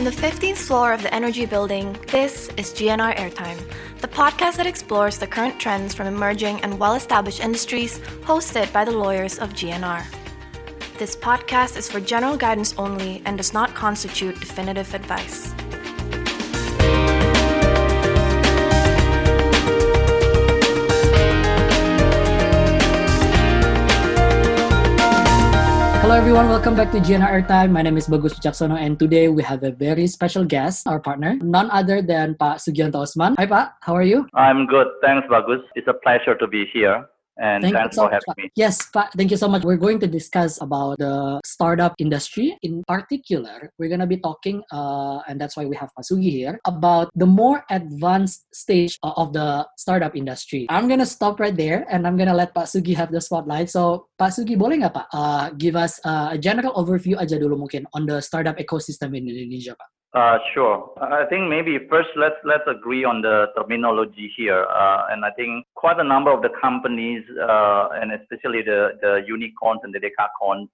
From the 15th floor of the Energy Building, this is GNR Airtime, the podcast that explores the current trends from emerging and well established industries, hosted by the lawyers of GNR. This podcast is for general guidance only and does not constitute definitive advice. Hello everyone, welcome back to GNR Airtime. My name is Bagus Wicaksono and today we have a very special guest, our partner, none other than Pak Sugianto Osman. Hi Pak, how are you? I'm good. Thanks, Bagus. It's a pleasure to be here and Thank thanks so for much, having me. Yes, thank you so much. We're going to discuss about the startup industry. In particular, we're going to be talking, uh, and that's why we have Pak here, about the more advanced stage of the startup industry. I'm going to stop right there and I'm going to let Pak Sugi have the spotlight. So, Pak Sugi, boleh nggak Pak uh, give us uh, a general overview aja dulu mungkin on the startup ecosystem in Indonesia, Pak? Uh, sure. I think maybe first let's let's agree on the terminology here. Uh, and I think quite a number of the companies, uh, and especially the, the unicorns and the decacorns,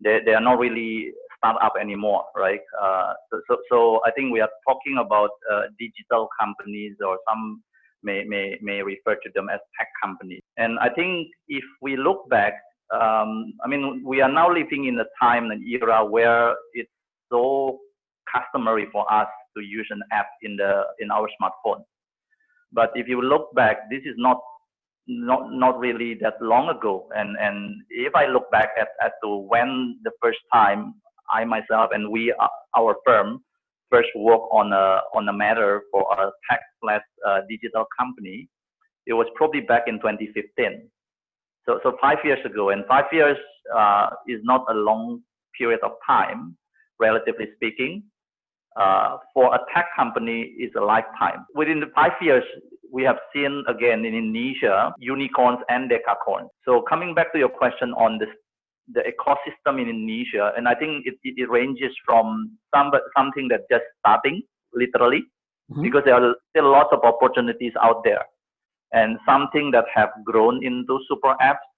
they, they are not really startup anymore, right? Uh, so, so, so I think we are talking about uh, digital companies or some may, may, may refer to them as tech companies. And I think if we look back, um, I mean, we are now living in a time and era where it's so customary for us to use an app in the in our smartphone. But if you look back, this is not not not really that long ago. And and if I look back at, at to when the first time I myself and we uh, our firm first work on a on a matter for a slash uh, digital company, it was probably back in 2015. So so five years ago, and five years uh, is not a long period of time, relatively speaking uh, for a tech company is a lifetime. Within the five years, we have seen again in Indonesia unicorns and decacorns. So coming back to your question on this, the ecosystem in Indonesia, and I think it, it, ranges from some something that just starting literally, Mhm. because there are still lots of opportunities out there, and something that have grown into super apps,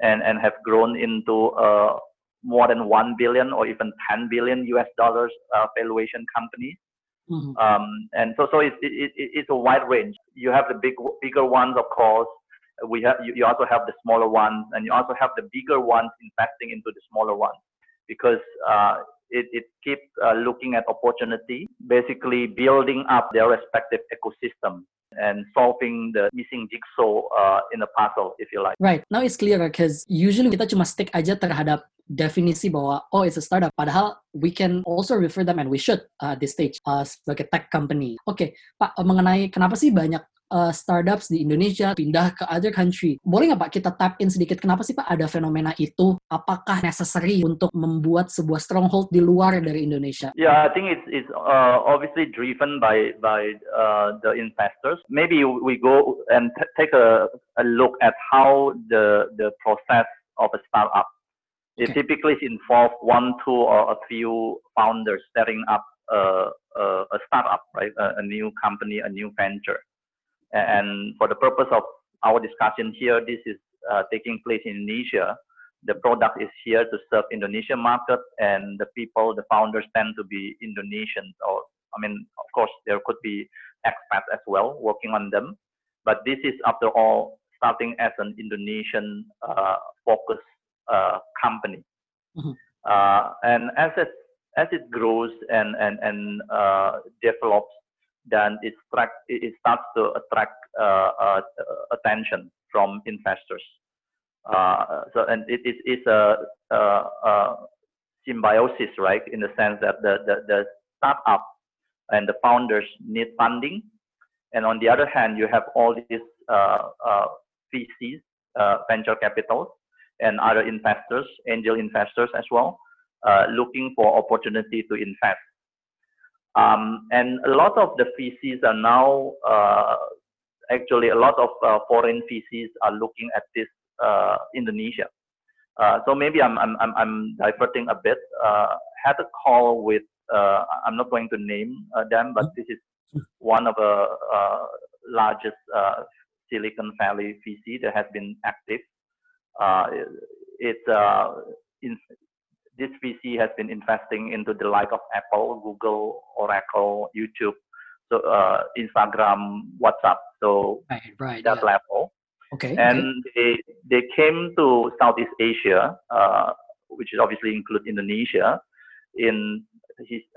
and and have grown into uh, more than 1 billion or even 10 billion US dollars uh, valuation companies. Mhm. Um, and so, so it, it, it, it's a wide range. You have the big, bigger ones, of course. We have, you, you also have the smaller ones, and you also have the bigger ones investing into the smaller ones because uh, it, it keeps uh, looking at opportunity, basically building up their respective ecosystem and solving the missing jigsaw uh, in the puzzle, if you like. Right, now it's clear because usually kita cuma stick aja terhadap definisi bahwa oh it's a startup. Padahal we can also refer them and we should uh, at this stage uh, sebagai tech company. Oke, Pak uh, mengenai kenapa sih banyak uh, startups di Indonesia pindah ke other country. Boleh nggak Pak kita tap in sedikit kenapa sih Pak ada fenomena itu? Apakah necessary untuk membuat sebuah stronghold di luar dari Indonesia? Yeah, I think it's it's uh, obviously driven by by uh, the investors. Maybe we go and take a, a look at how the the process of a startup. It Okay. typically involves one, two, or a few founders setting up a a, a startup, right? A, a new company, a new venture. And for the purpose of our discussion here, this is uh, taking place in Indonesia the product is here to serve Indonesian market and the people, the founders tend to be Indonesians or I mean, of course, there could be expats as well working on them, but this is after all starting as an Indonesian uh, focused uh, company. Mhm. Uh, and as it as it grows and and and uh, develops, then it, attract, it starts to attract uh, uh, attention from investors. Uh, so and it is a, a, a symbiosis, right? In the sense that the, the the startup and the founders need funding, and on the other hand, you have all these uh, uh, VCs, uh, venture capital, and other investors, angel investors as well, uh, looking for opportunity to invest. Um, and a lot of the VCs are now uh, actually a lot of uh, foreign VCs are looking at this uh, Indonesia. Uh, so maybe I'm, I'm, I'm, diverting a bit. Uh, had a call with, uh, I'm not going to name them, but this is one of the largest Silicon Valley VC that has been active. It's in, has been investing into the like of Apple, Google, Oracle, YouTube, so uh, Instagram, WhatsApp. So right, right, that yeah. level. Okay. And okay. they they came to Southeast Asia, uh, which is obviously include Indonesia, in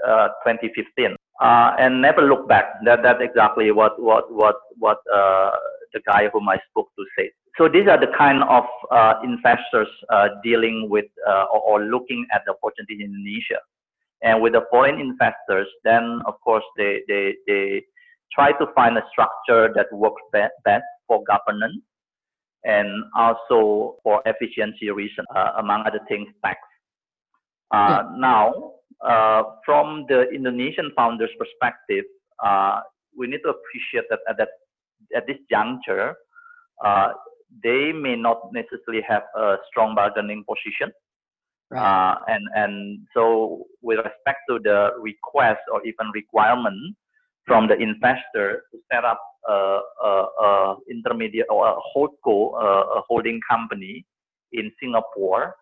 uh, 2015, uh, and never look back. That that's exactly what what what what uh, the guy whom I spoke to said. So these are the kind of uh, investors uh, dealing with or, or, looking at the opportunity in Indonesia. And with the foreign investors, then of course they, they, they try to find a structure that works best for governance and also for efficiency reasons, uh, among other things, tax. Uh, yeah. Now, uh, from the Indonesian founders' perspective, uh, we need to appreciate that at, that, at this juncture, uh, they may not necessarily have a strong bargaining position. Right. Uh, and and so with respect to the request or even requirement from the investor to set up a, a, a intermediate or a holdco, a, a holding company in Singapore,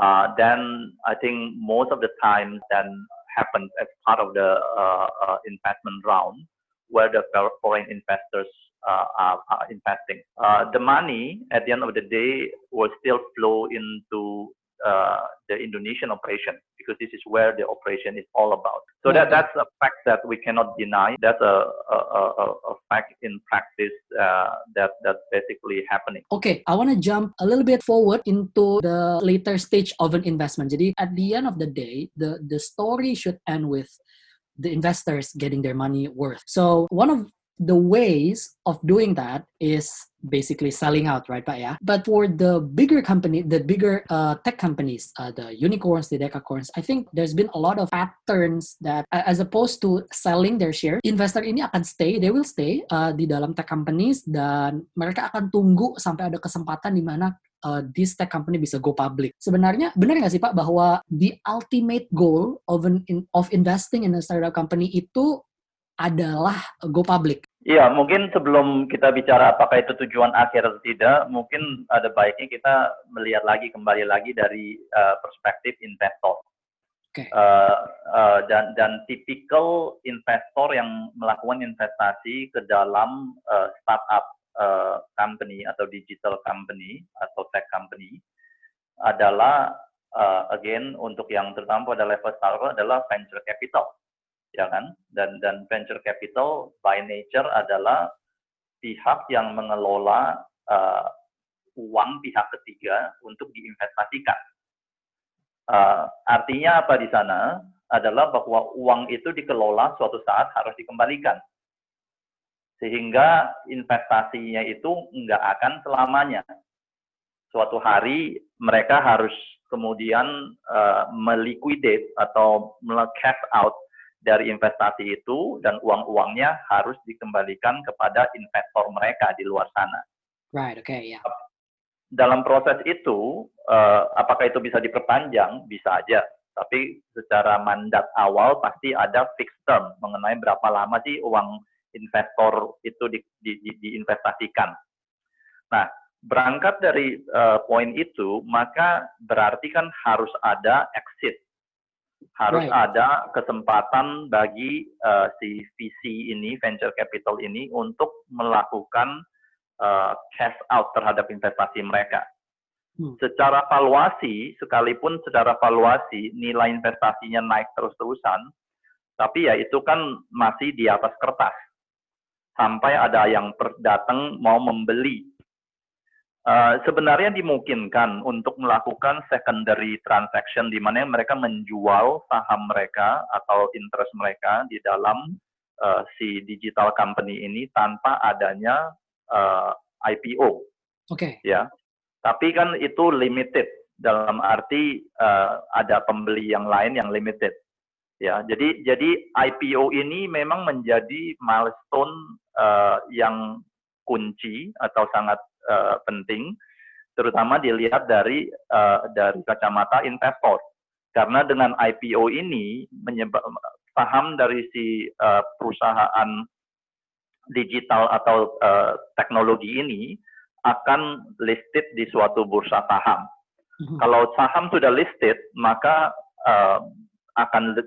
uh, then I think most of the time then happens as part of the uh, uh investment round where the foreign investors uh, are, are, investing. Uh, the money at the end of the day will still flow into uh, the Indonesian operation because this is where the operation is all about. So that, that's a fact that we cannot deny. That's a, a, a, a fact in practice uh, that that's basically happening. Okay, I want to jump a little bit forward into the later stage of an investment. Jadi at the end of the day, the the story should end with the investors getting their money worth. So one of the ways of doing that is basically selling out, right, Pak? Yeah. But for the bigger company, the bigger uh, tech companies, uh, the unicorns, the decacorns, I think there's been a lot of patterns that, as opposed to selling their share, investor ini akan stay, they will stay uh, di dalam tech companies dan mereka akan tunggu sampai ada kesempatan di mana uh, this tech company bisa go public. Sebenarnya benar nggak sih Pak bahwa the ultimate goal of an in, of investing in a startup company itu adalah go public. Iya, mungkin sebelum kita bicara apakah itu tujuan akhir atau tidak, mungkin ada baiknya kita melihat lagi kembali lagi dari uh, perspektif investor. Okay. Uh, uh, dan dan tipikal investor yang melakukan investasi ke dalam uh, startup uh, company atau digital company atau tech company adalah uh, again untuk yang terutama pada level startup adalah venture capital ya kan? Dan dan venture capital by nature adalah pihak yang mengelola uh, uang pihak ketiga untuk diinvestasikan. Uh, artinya apa di sana adalah bahwa uang itu dikelola suatu saat harus dikembalikan. Sehingga investasinya itu nggak akan selamanya. Suatu hari mereka harus kemudian uh, meliquidate atau cash out dari investasi itu dan uang-uangnya harus dikembalikan kepada investor mereka di luar sana. Right, okay, ya. Yeah. Dalam proses itu, uh, apakah itu bisa diperpanjang? Bisa aja. Tapi secara mandat awal pasti ada fixed term mengenai berapa lama sih uang investor itu di, di, di, diinvestasikan. Nah, berangkat dari uh, poin itu, maka berarti kan harus ada exit harus right. ada kesempatan bagi uh, si VC ini, venture capital ini untuk melakukan uh, cash out terhadap investasi mereka. Hmm. Secara valuasi, sekalipun secara valuasi nilai investasinya naik terus-terusan, tapi ya itu kan masih di atas kertas. Sampai ada yang datang mau membeli Uh, sebenarnya dimungkinkan untuk melakukan secondary transaction di mana mereka menjual saham mereka atau interest mereka di dalam uh, si digital company ini tanpa adanya uh, eh, IPO. Oke. Okay. Ya. Tapi kan itu limited dalam arti uh, ada pembeli yang lain yang limited. Ya, jadi jadi IPO ini memang menjadi milestone uh, yang kunci atau sangat uh, penting, terutama dilihat dari uh, dari kacamata investor. Karena dengan IPO ini menyebab saham dari si uh, perusahaan digital atau uh, teknologi ini akan listed di suatu bursa saham. Mm-hmm. Kalau saham sudah listed, maka uh, akan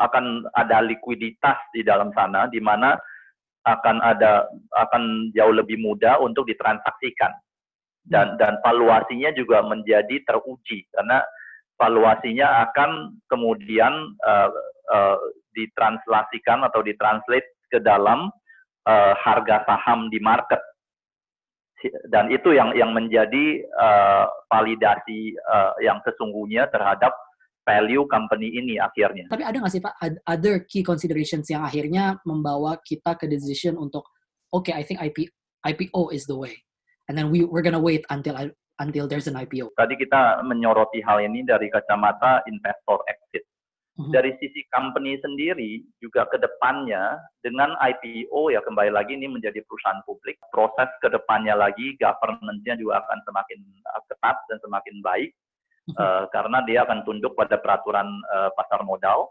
akan ada likuiditas di dalam sana di mana akan ada akan jauh lebih mudah untuk ditransaksikan. Dan dan valuasinya juga menjadi teruji karena valuasinya akan kemudian uh, uh, ditranslasikan atau ditranslate ke dalam uh, harga saham di market. Dan itu yang yang menjadi uh, validasi uh, yang sesungguhnya terhadap value company ini akhirnya. Tapi ada nggak sih Pak other key considerations yang akhirnya membawa kita ke decision untuk oke okay, I think IP, IPO is the way and then we we're gonna wait until until there's an IPO. Tadi kita menyoroti hal ini dari kacamata investor exit. Mm-hmm. Dari sisi company sendiri juga ke depannya dengan IPO ya kembali lagi ini menjadi perusahaan publik, proses ke depannya lagi governance-nya juga akan semakin ketat dan semakin baik uh, karena dia akan tunduk pada peraturan uh, pasar modal.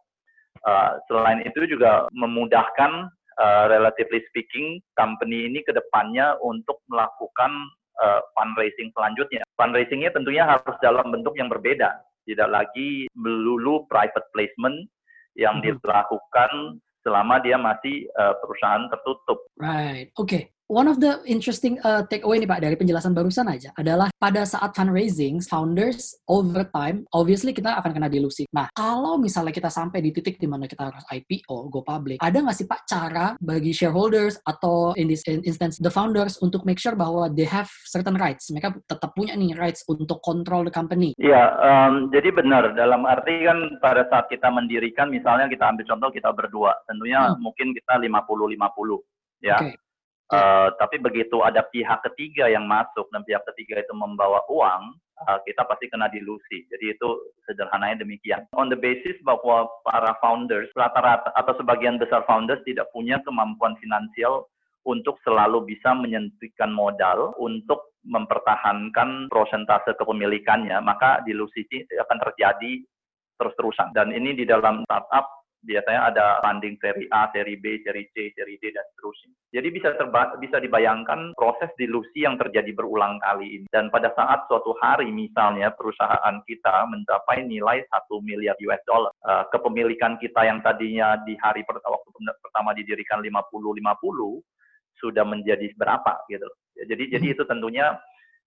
Uh, selain itu juga memudahkan uh, relatively speaking company ini ke depannya untuk melakukan uh, fundraising selanjutnya. Fundraisingnya tentunya harus dalam bentuk yang berbeda, tidak lagi melulu private placement yang dilakukan selama dia masih uh, perusahaan tertutup. Right, oke. Okay. One of the interesting uh, takeaway nih Pak dari penjelasan barusan aja adalah pada saat fundraising, founders over time, obviously kita akan kena dilusi. Nah, kalau misalnya kita sampai di titik di mana kita harus IPO, go public, ada nggak sih Pak cara bagi shareholders atau in this instance the founders untuk make sure bahwa they have certain rights, mereka tetap punya nih rights untuk control the company? Iya, um, jadi benar. Dalam arti kan pada saat kita mendirikan, misalnya kita ambil contoh kita berdua, tentunya hmm. mungkin kita 50-50 ya. Okay Uh, tapi begitu ada pihak ketiga yang masuk dan pihak ketiga itu membawa uang, uh, kita pasti kena dilusi. Jadi itu sederhananya demikian. On the basis bahwa para founders rata-rata atau sebagian besar founders tidak punya kemampuan finansial untuk selalu bisa menyentuhkan modal untuk mempertahankan prosentase kepemilikannya, maka dilusi akan terjadi terus-terusan. Dan ini di dalam startup biasanya ada funding seri A, seri B, seri C, seri D, dan seterusnya. Jadi bisa terba bisa dibayangkan proses dilusi yang terjadi berulang kali ini. Dan pada saat suatu hari misalnya perusahaan kita mencapai nilai 1 miliar US dollar, uh, kepemilikan kita yang tadinya di hari pertama, waktu pertama didirikan 50-50, sudah menjadi berapa gitu. Jadi jadi hmm. itu tentunya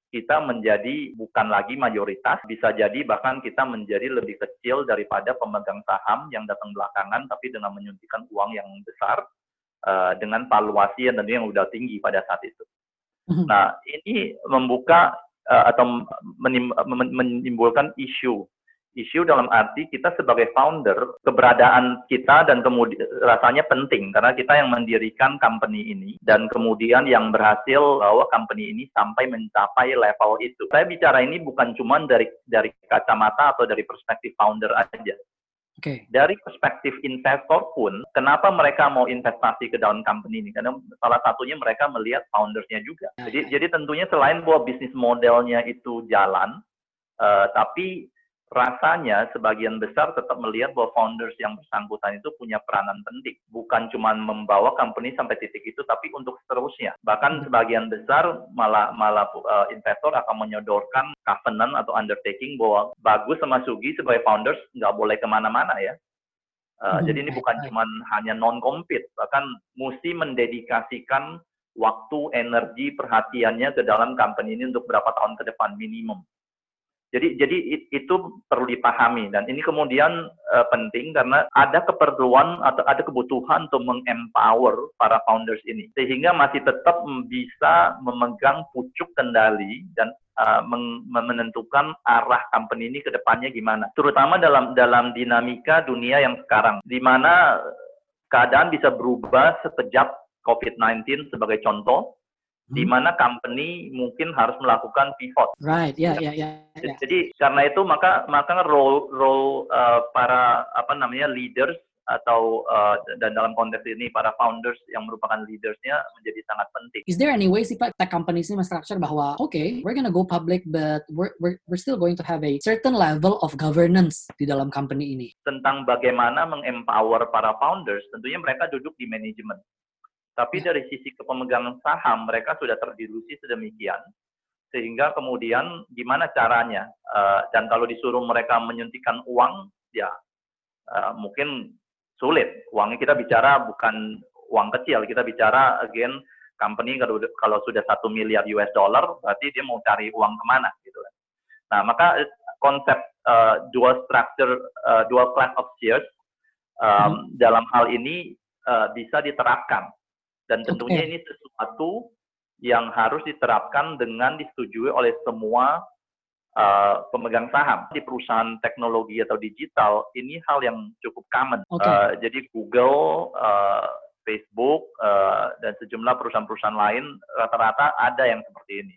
kita menjadi bukan lagi mayoritas, bisa jadi bahkan kita menjadi lebih kecil daripada pemegang saham yang datang belakangan, tapi dengan menyuntikkan uang yang besar uh, dengan valuasi yang tentunya yang sudah tinggi pada saat itu. Mhm. Nah, ini membuka uh, atau menimbulkan isu isu dalam arti kita sebagai founder keberadaan kita dan kemudian rasanya penting karena kita yang mendirikan company ini dan kemudian yang berhasil bahwa company ini sampai mencapai level itu. Saya bicara ini bukan cuma dari dari kacamata atau dari perspektif founder aja. Okay. Dari perspektif investor pun, kenapa mereka mau investasi ke dalam company ini? Karena salah satunya mereka melihat foundersnya juga. Ya, jadi, ya. jadi tentunya selain bahwa bisnis modelnya itu jalan, uh, tapi rasanya sebagian besar tetap melihat bahwa founders yang bersangkutan itu punya peranan penting. Bukan cuma membawa company sampai titik itu, tapi untuk seterusnya. Bahkan hmm. sebagian besar malah malah uh, investor akan menyodorkan covenant atau undertaking bahwa bagus sama Sugi sebagai founders nggak boleh ke mana-mana ya. Uh, hmm. Jadi ini bukan cuma hanya non-compete, bahkan mesti mendedikasikan waktu, energi, perhatiannya ke dalam company ini untuk berapa tahun ke depan minimum. Jadi jadi itu perlu dipahami. Dan ini kemudian uh, penting karena ada keperluan atau ada kebutuhan untuk mengempower para founders ini. Sehingga masih tetap bisa memegang pucuk kendali dan uh, menentukan arah company ini ke depannya gimana. Terutama dalam dalam dinamika dunia yang sekarang di mana keadaan bisa berubah sekejap COVID-19 sebagai contoh di hmm. mana company mungkin harus melakukan pivot. Right, ya, ya, ya. ya. Jadi karena itu maka maka role role uh, para apa namanya leaders atau uh, dan dalam konteks ini para founders yang merupakan leadersnya menjadi sangat penting. Is there any way sih Pak tech companies ini structure bahwa oke okay, we're gonna go public but we're, we're we're still going to have a certain level of governance di dalam company ini. Tentang bagaimana mengempower para founders, tentunya mereka duduk di manajemen. Tapi ya. dari sisi kepemimpinan saham mereka sudah terdilusi sedemikian sehingga kemudian gimana caranya uh, dan kalau disuruh mereka menyuntikkan uang ya uh, mungkin sulit. Uangnya kita bicara bukan uang kecil, kita bicara again company kalau, kalau sudah satu miliar US dollar, berarti dia mau cari uang ke mana gitu kan. Nah, maka konsep uh, dual structure, uh, dual class of shares um, hmm. dalam hal ini uh, bisa diterapkan. Dan tentunya okay. ini sesuatu yang harus diterapkan dengan disetujui oleh semua uh, pemegang saham di perusahaan teknologi atau digital ini hal yang cukup common. Okay. Uh, jadi Google, uh, Facebook uh, dan sejumlah perusahaan-perusahaan lain rata-rata ada yang seperti ini.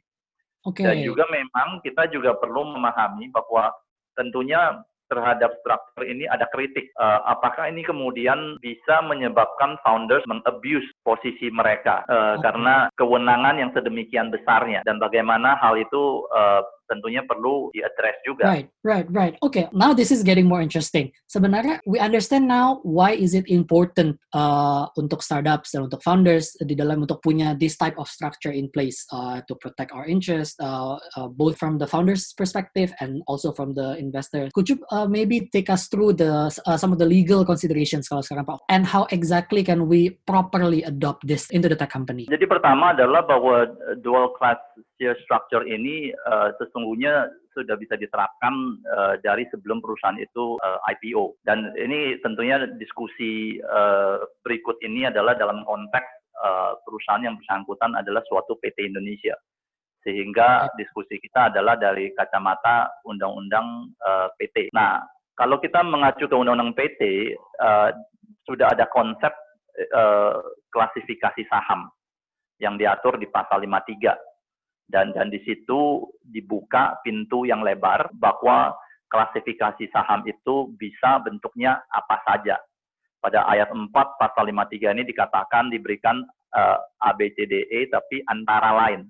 Okay. Dan juga memang kita juga perlu memahami bahwa tentunya terhadap struktur ini ada kritik. Uh, apakah ini kemudian bisa menyebabkan founders mengabuse posisi mereka uh, okay. karena kewenangan yang sedemikian besarnya dan bagaimana hal itu uh, tentunya perlu diaddress juga. Right, right, right. Okay, now this is getting more interesting. Sebenarnya we understand now why is it important uh, untuk startups dan untuk founders di dalam untuk punya this type of structure in place uh, to protect our interest, uh, uh, both from the founders' perspective and also from the investor. Could you uh, maybe take us through the uh, some of the legal considerations kalau sekarang Pak, and how exactly can we properly adopt this into the tech company? Jadi pertama adalah bahwa dual class share structure ini uh, sesungguhnya sudah bisa diterapkan uh, dari sebelum perusahaan itu uh, eh, IPO. Dan ini tentunya diskusi uh, berikut ini adalah dalam konteks uh, perusahaan yang bersangkutan adalah suatu PT Indonesia. Sehingga diskusi kita adalah dari kacamata undang-undang uh, PT. Nah, kalau kita mengacu ke undang-undang PT, uh, sudah ada konsep uh, klasifikasi saham yang diatur di pasal 53 dan dan di situ dibuka pintu yang lebar bahwa klasifikasi saham itu bisa bentuknya apa saja. Pada ayat 4 pasal 53 ini dikatakan diberikan uh, ABCDE tapi antara lain.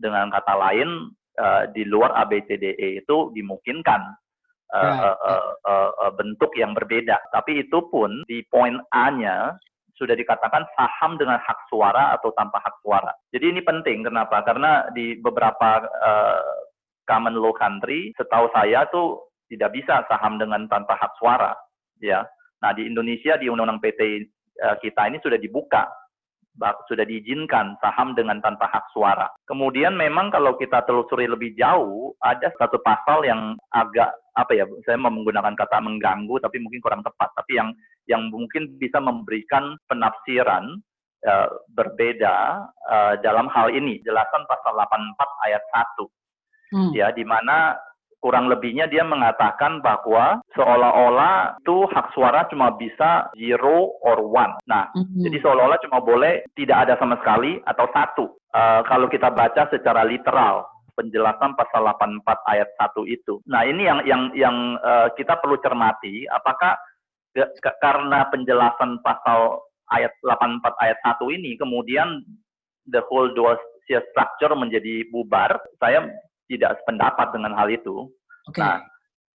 Dengan kata lain uh, di luar ABCDE itu dimungkinkan uh, uh, uh, uh, uh, bentuk yang berbeda. Tapi itu pun di poin A-nya sudah dikatakan saham dengan hak suara atau tanpa hak suara. Jadi ini penting kenapa? Karena di beberapa uh, common law country, setahu saya tuh tidak bisa saham dengan tanpa hak suara, ya. Nah di Indonesia di Undang-Undang PT uh, eh, kita ini sudah dibuka sudah diizinkan saham dengan tanpa hak suara. Kemudian memang kalau kita telusuri lebih jauh, ada satu pasal yang agak apa ya, saya mau menggunakan kata mengganggu, tapi mungkin kurang tepat. Tapi yang yang mungkin bisa memberikan penafsiran uh, berbeda uh, dalam hal ini. Jelasan pasal 84 ayat 1. Hmm. Ya, di mana kurang lebihnya dia mengatakan bahwa seolah-olah itu hak suara cuma bisa zero or one. Nah, mm-hmm. jadi seolah-olah cuma boleh tidak ada sama sekali atau satu. Uh, kalau kita baca secara literal penjelasan pasal 84 ayat 1 itu. Nah, ini yang yang yang uh, kita perlu cermati apakah karena penjelasan pasal ayat 84 ayat 1 ini kemudian the whole dual structure menjadi bubar. Saya tidak sependapat dengan hal itu. Okay. Nah,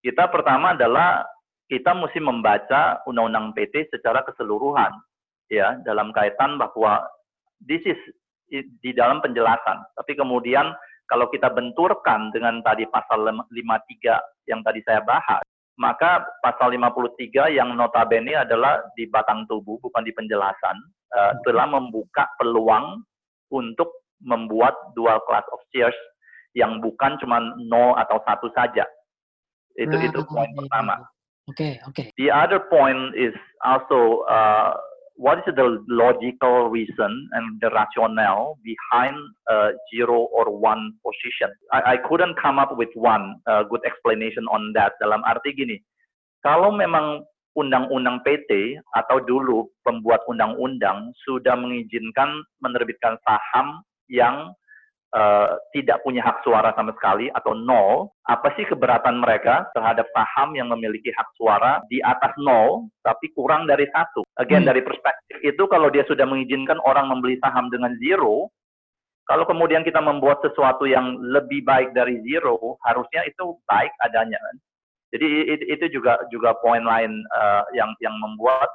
kita pertama adalah kita mesti membaca undang-undang PT secara keseluruhan, ya, dalam kaitan bahwa this is di dalam penjelasan. Tapi kemudian kalau kita benturkan dengan tadi pasal 53 yang tadi saya bahas, maka pasal 53 yang notabene adalah di batang tubuh bukan di penjelasan uh, telah membuka peluang untuk membuat dual class of shares yang bukan cuma nol atau satu saja. Itu nah, itu poin okay. pertama. Oke, okay, oke. Okay. The other point is also uh, what is the logical reason and the rationale behind uh, zero or one position? I, I couldn't come up with one uh, good explanation on that. Dalam arti gini, kalau memang undang-undang PT atau dulu pembuat undang-undang sudah mengizinkan menerbitkan saham yang uh, tidak punya hak suara sama sekali atau nol, apa sih keberatan mereka terhadap saham yang memiliki hak suara di atas nol tapi kurang dari satu? Again hmm. dari perspektif itu kalau dia sudah mengizinkan orang membeli saham dengan zero, kalau kemudian kita membuat sesuatu yang lebih baik dari zero, harusnya itu baik adanya. Kan? Jadi itu juga juga poin lain uh, yang yang membuat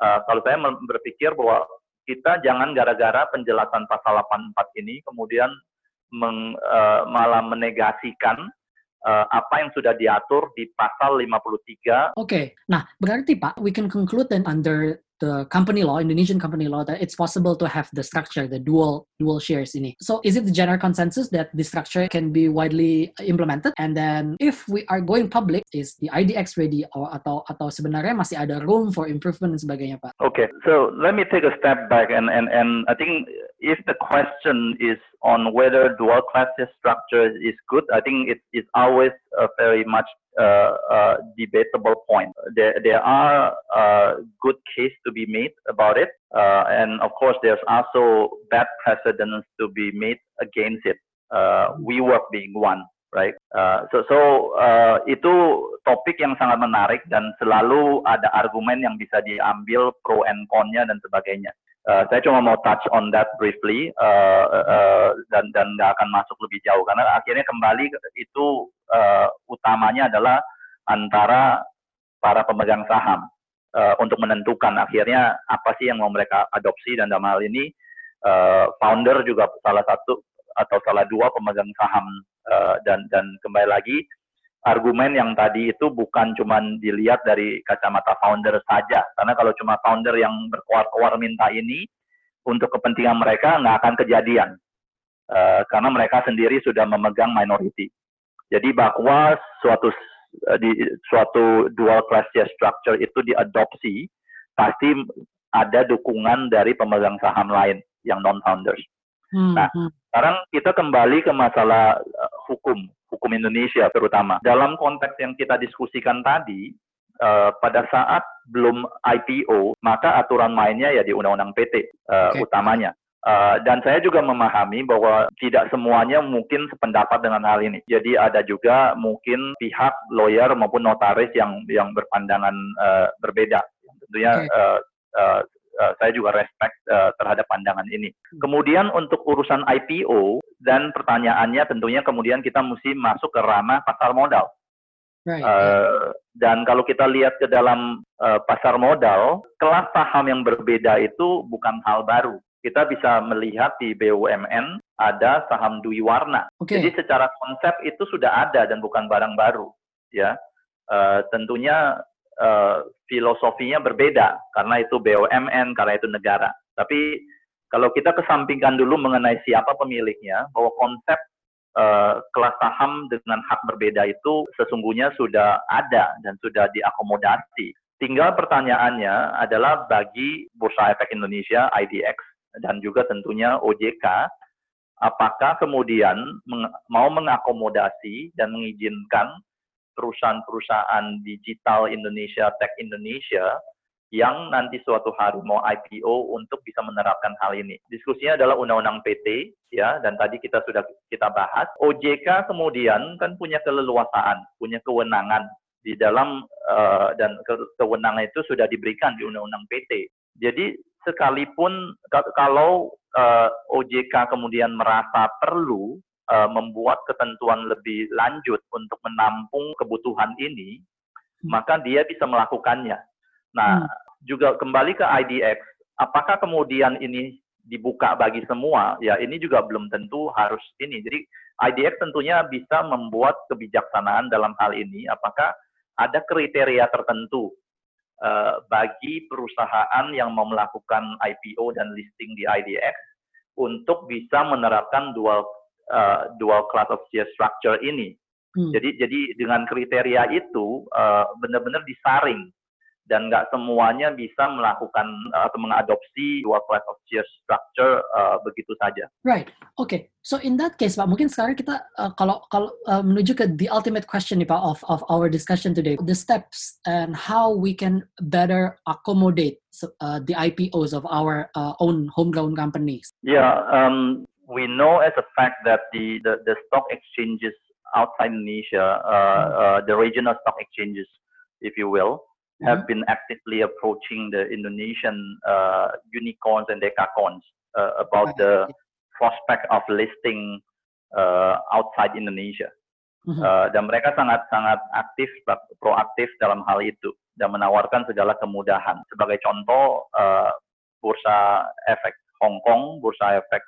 uh, kalau saya berpikir bahwa kita jangan gara-gara penjelasan pasal 84 ini kemudian meng, uh, malah menegasikan uh, apa yang sudah diatur di pasal 53. Oke, okay. nah berarti Pak, we can conclude then under the company law, Indonesian company law, that it's possible to have the structure, the dual dual shares ini. So is it the general consensus that this structure can be widely implemented? And then if we are going public, is the IDX ready or atau atau sebenarnya masih ada room for improvement dan sebagainya, Pak? Okay, so let me take a step back and and and I think if the question is on whether dual class structure is good, I think it is always a very much uh, uh, debatable point. There, there are uh, good case to be made about it, uh, and of course, there's also bad precedents to be made against it. Uh, we work being one, right? Uh, so, so itu topik yang sangat menarik dan selalu ada argumen yang bisa diambil pro and con-nya dan sebagainya. Uh, saya cuma mau touch on that briefly uh, uh, dan dan nggak akan masuk lebih jauh. Karena akhirnya kembali itu uh, utamanya adalah antara para pemegang saham uh, untuk menentukan akhirnya apa sih yang mau mereka adopsi. Dan dalam hal ini uh, founder juga salah satu atau salah dua pemegang saham uh, dan dan kembali lagi argumen yang tadi itu bukan cuma dilihat dari kacamata founder saja. Karena kalau cuma founder yang berkuar-kuar minta ini, untuk kepentingan mereka nggak akan kejadian. Uh, karena mereka sendiri sudah memegang minority. Jadi bahwa suatu uh, di suatu dual class share structure itu diadopsi, pasti ada dukungan dari pemegang saham lain yang non founders. Hmm, nah, hmm. sekarang kita kembali ke masalah uh, hukum hukum Indonesia terutama. Dalam konteks yang kita diskusikan tadi, uh, pada saat belum IPO, maka aturan mainnya ya di Undang-Undang PT uh, eh, okay. utamanya. Uh, dan saya juga memahami bahwa tidak semuanya mungkin sependapat dengan hal ini. Jadi ada juga mungkin pihak lawyer maupun notaris yang yang berpandangan uh, berbeda. Tentunya okay. uh, uh, uh, saya juga respect uh, terhadap pandangan ini. Kemudian untuk urusan IPO, dan pertanyaannya tentunya kemudian kita mesti masuk ke ranah pasar modal. Right. Uh, dan kalau kita lihat ke dalam uh, pasar modal, kelas saham yang berbeda itu bukan hal baru. Kita bisa melihat di BUMN ada saham dui warna. Okay. Jadi secara konsep itu sudah ada dan bukan barang baru, ya. Uh, tentunya uh, filosofinya berbeda karena itu BUMN, karena itu negara. Tapi kalau kita kesampingkan dulu mengenai siapa pemiliknya, bahwa konsep uh, kelas saham dengan hak berbeda itu sesungguhnya sudah ada dan sudah diakomodasi. Tinggal pertanyaannya adalah bagi Bursa Efek Indonesia IDX dan juga tentunya OJK, apakah kemudian meng mau mengakomodasi dan mengizinkan perusahaan-perusahaan digital Indonesia, tech Indonesia yang nanti suatu hari mau IPO untuk bisa menerapkan hal ini. Diskusinya adalah undang-undang PT ya dan tadi kita sudah kita bahas. OJK kemudian kan punya keleluasaan, punya kewenangan di dalam uh, dan ke kewenangan itu sudah diberikan di undang-undang PT. Jadi sekalipun kalau uh, eh, OJK kemudian merasa perlu uh, membuat ketentuan lebih lanjut untuk menampung kebutuhan ini, hmm. maka dia bisa melakukannya. Nah, hmm juga kembali ke IDX, apakah kemudian ini dibuka bagi semua? Ya, ini juga belum tentu harus ini. Jadi IDX tentunya bisa membuat kebijaksanaan dalam hal ini. Apakah ada kriteria tertentu uh, bagi perusahaan yang mau melakukan IPO dan listing di IDX untuk bisa menerapkan dual uh, dual class of share structure ini? Hmm. Jadi jadi dengan kriteria itu uh, benar-benar disaring dan nggak semuanya bisa melakukan uh, atau mengadopsi dua class of share structure uh, begitu saja. Right. Oke. Okay. So in that case, Pak, mungkin sekarang kita uh, kalau kalau uh, menuju ke the ultimate question nih Pak of of our discussion today, the steps and how we can better accommodate uh, the IPOs of our uh, own homegrown companies. Yeah. Um, we know as a fact that the the, the stock exchanges outside Indonesia, uh, uh, the regional stock exchanges, if you will, have mm-hmm. been actively approaching the Indonesian uh, unicorns and decacorns uh, about the prospect of listing uh, outside Indonesia. Mm-hmm. Uh, dan mereka sangat-sangat aktif, proaktif dalam hal itu dan menawarkan segala kemudahan. Sebagai contoh, bursa efek Hong Kong, bursa efek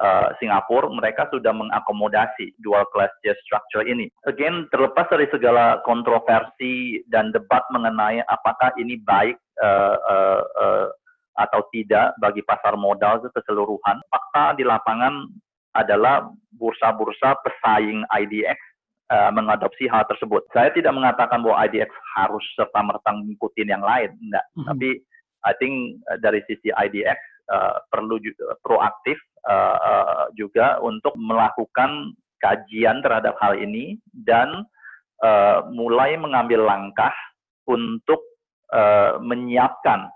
uh, Singapura, mereka sudah mengakomodasi dual class share structure ini. Again, terlepas dari segala kontroversi dan debat mengenai apakah ini baik uh, uh, uh, atau tidak bagi pasar modal keseluruhan, fakta di lapangan adalah bursa-bursa pesaing IDX uh, mengadopsi hal tersebut. Saya tidak mengatakan bahwa IDX harus serta merta mengikuti yang lain, enggak. Mm -hmm. Tapi I think uh, dari sisi IDX uh, perlu juga proaktif uh, uh, juga untuk melakukan kajian terhadap hal ini dan uh, mulai mengambil langkah untuk uh, menyiapkan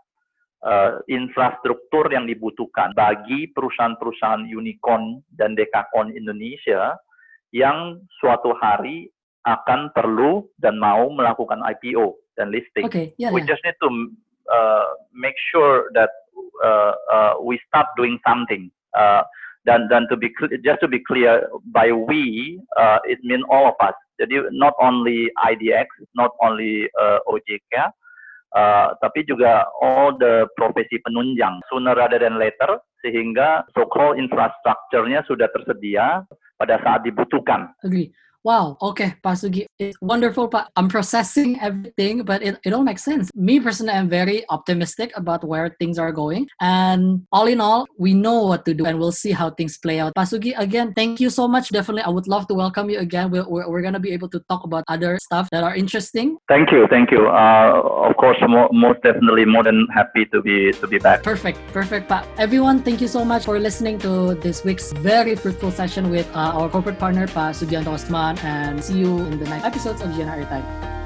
uh, infrastruktur yang dibutuhkan bagi perusahaan-perusahaan unicorn dan dekakorn Indonesia yang suatu hari akan perlu dan mau melakukan IPO dan listing. Okay, yeah, We yeah. just need to uh, make sure that uh, uh, we start doing something. Uh, dan dan to be just to be clear, by we uh, it mean all of us. Jadi not only IDX, not only uh, OJK, uh, tapi juga all the profesi penunjang sooner rather than later sehingga so-called infrastrukturnya sudah tersedia pada saat dibutuhkan. Agree. Wow, okay, Pak Sugi. It's wonderful, Pak. I'm processing everything, but it, it all makes sense. Me personally, I'm very optimistic about where things are going. And all in all, we know what to do and we'll see how things play out. Pak Sugi, again, thank you so much. Definitely, I would love to welcome you again. We're, we're, we're going to be able to talk about other stuff that are interesting. Thank you, thank you. Uh, of course, more, most definitely more than happy to be to be back. Perfect, perfect, Pak. Everyone, thank you so much for listening to this week's very fruitful session with uh, our corporate partner, Pak Sugianto Osman and see you in the next episodes of GNR Time.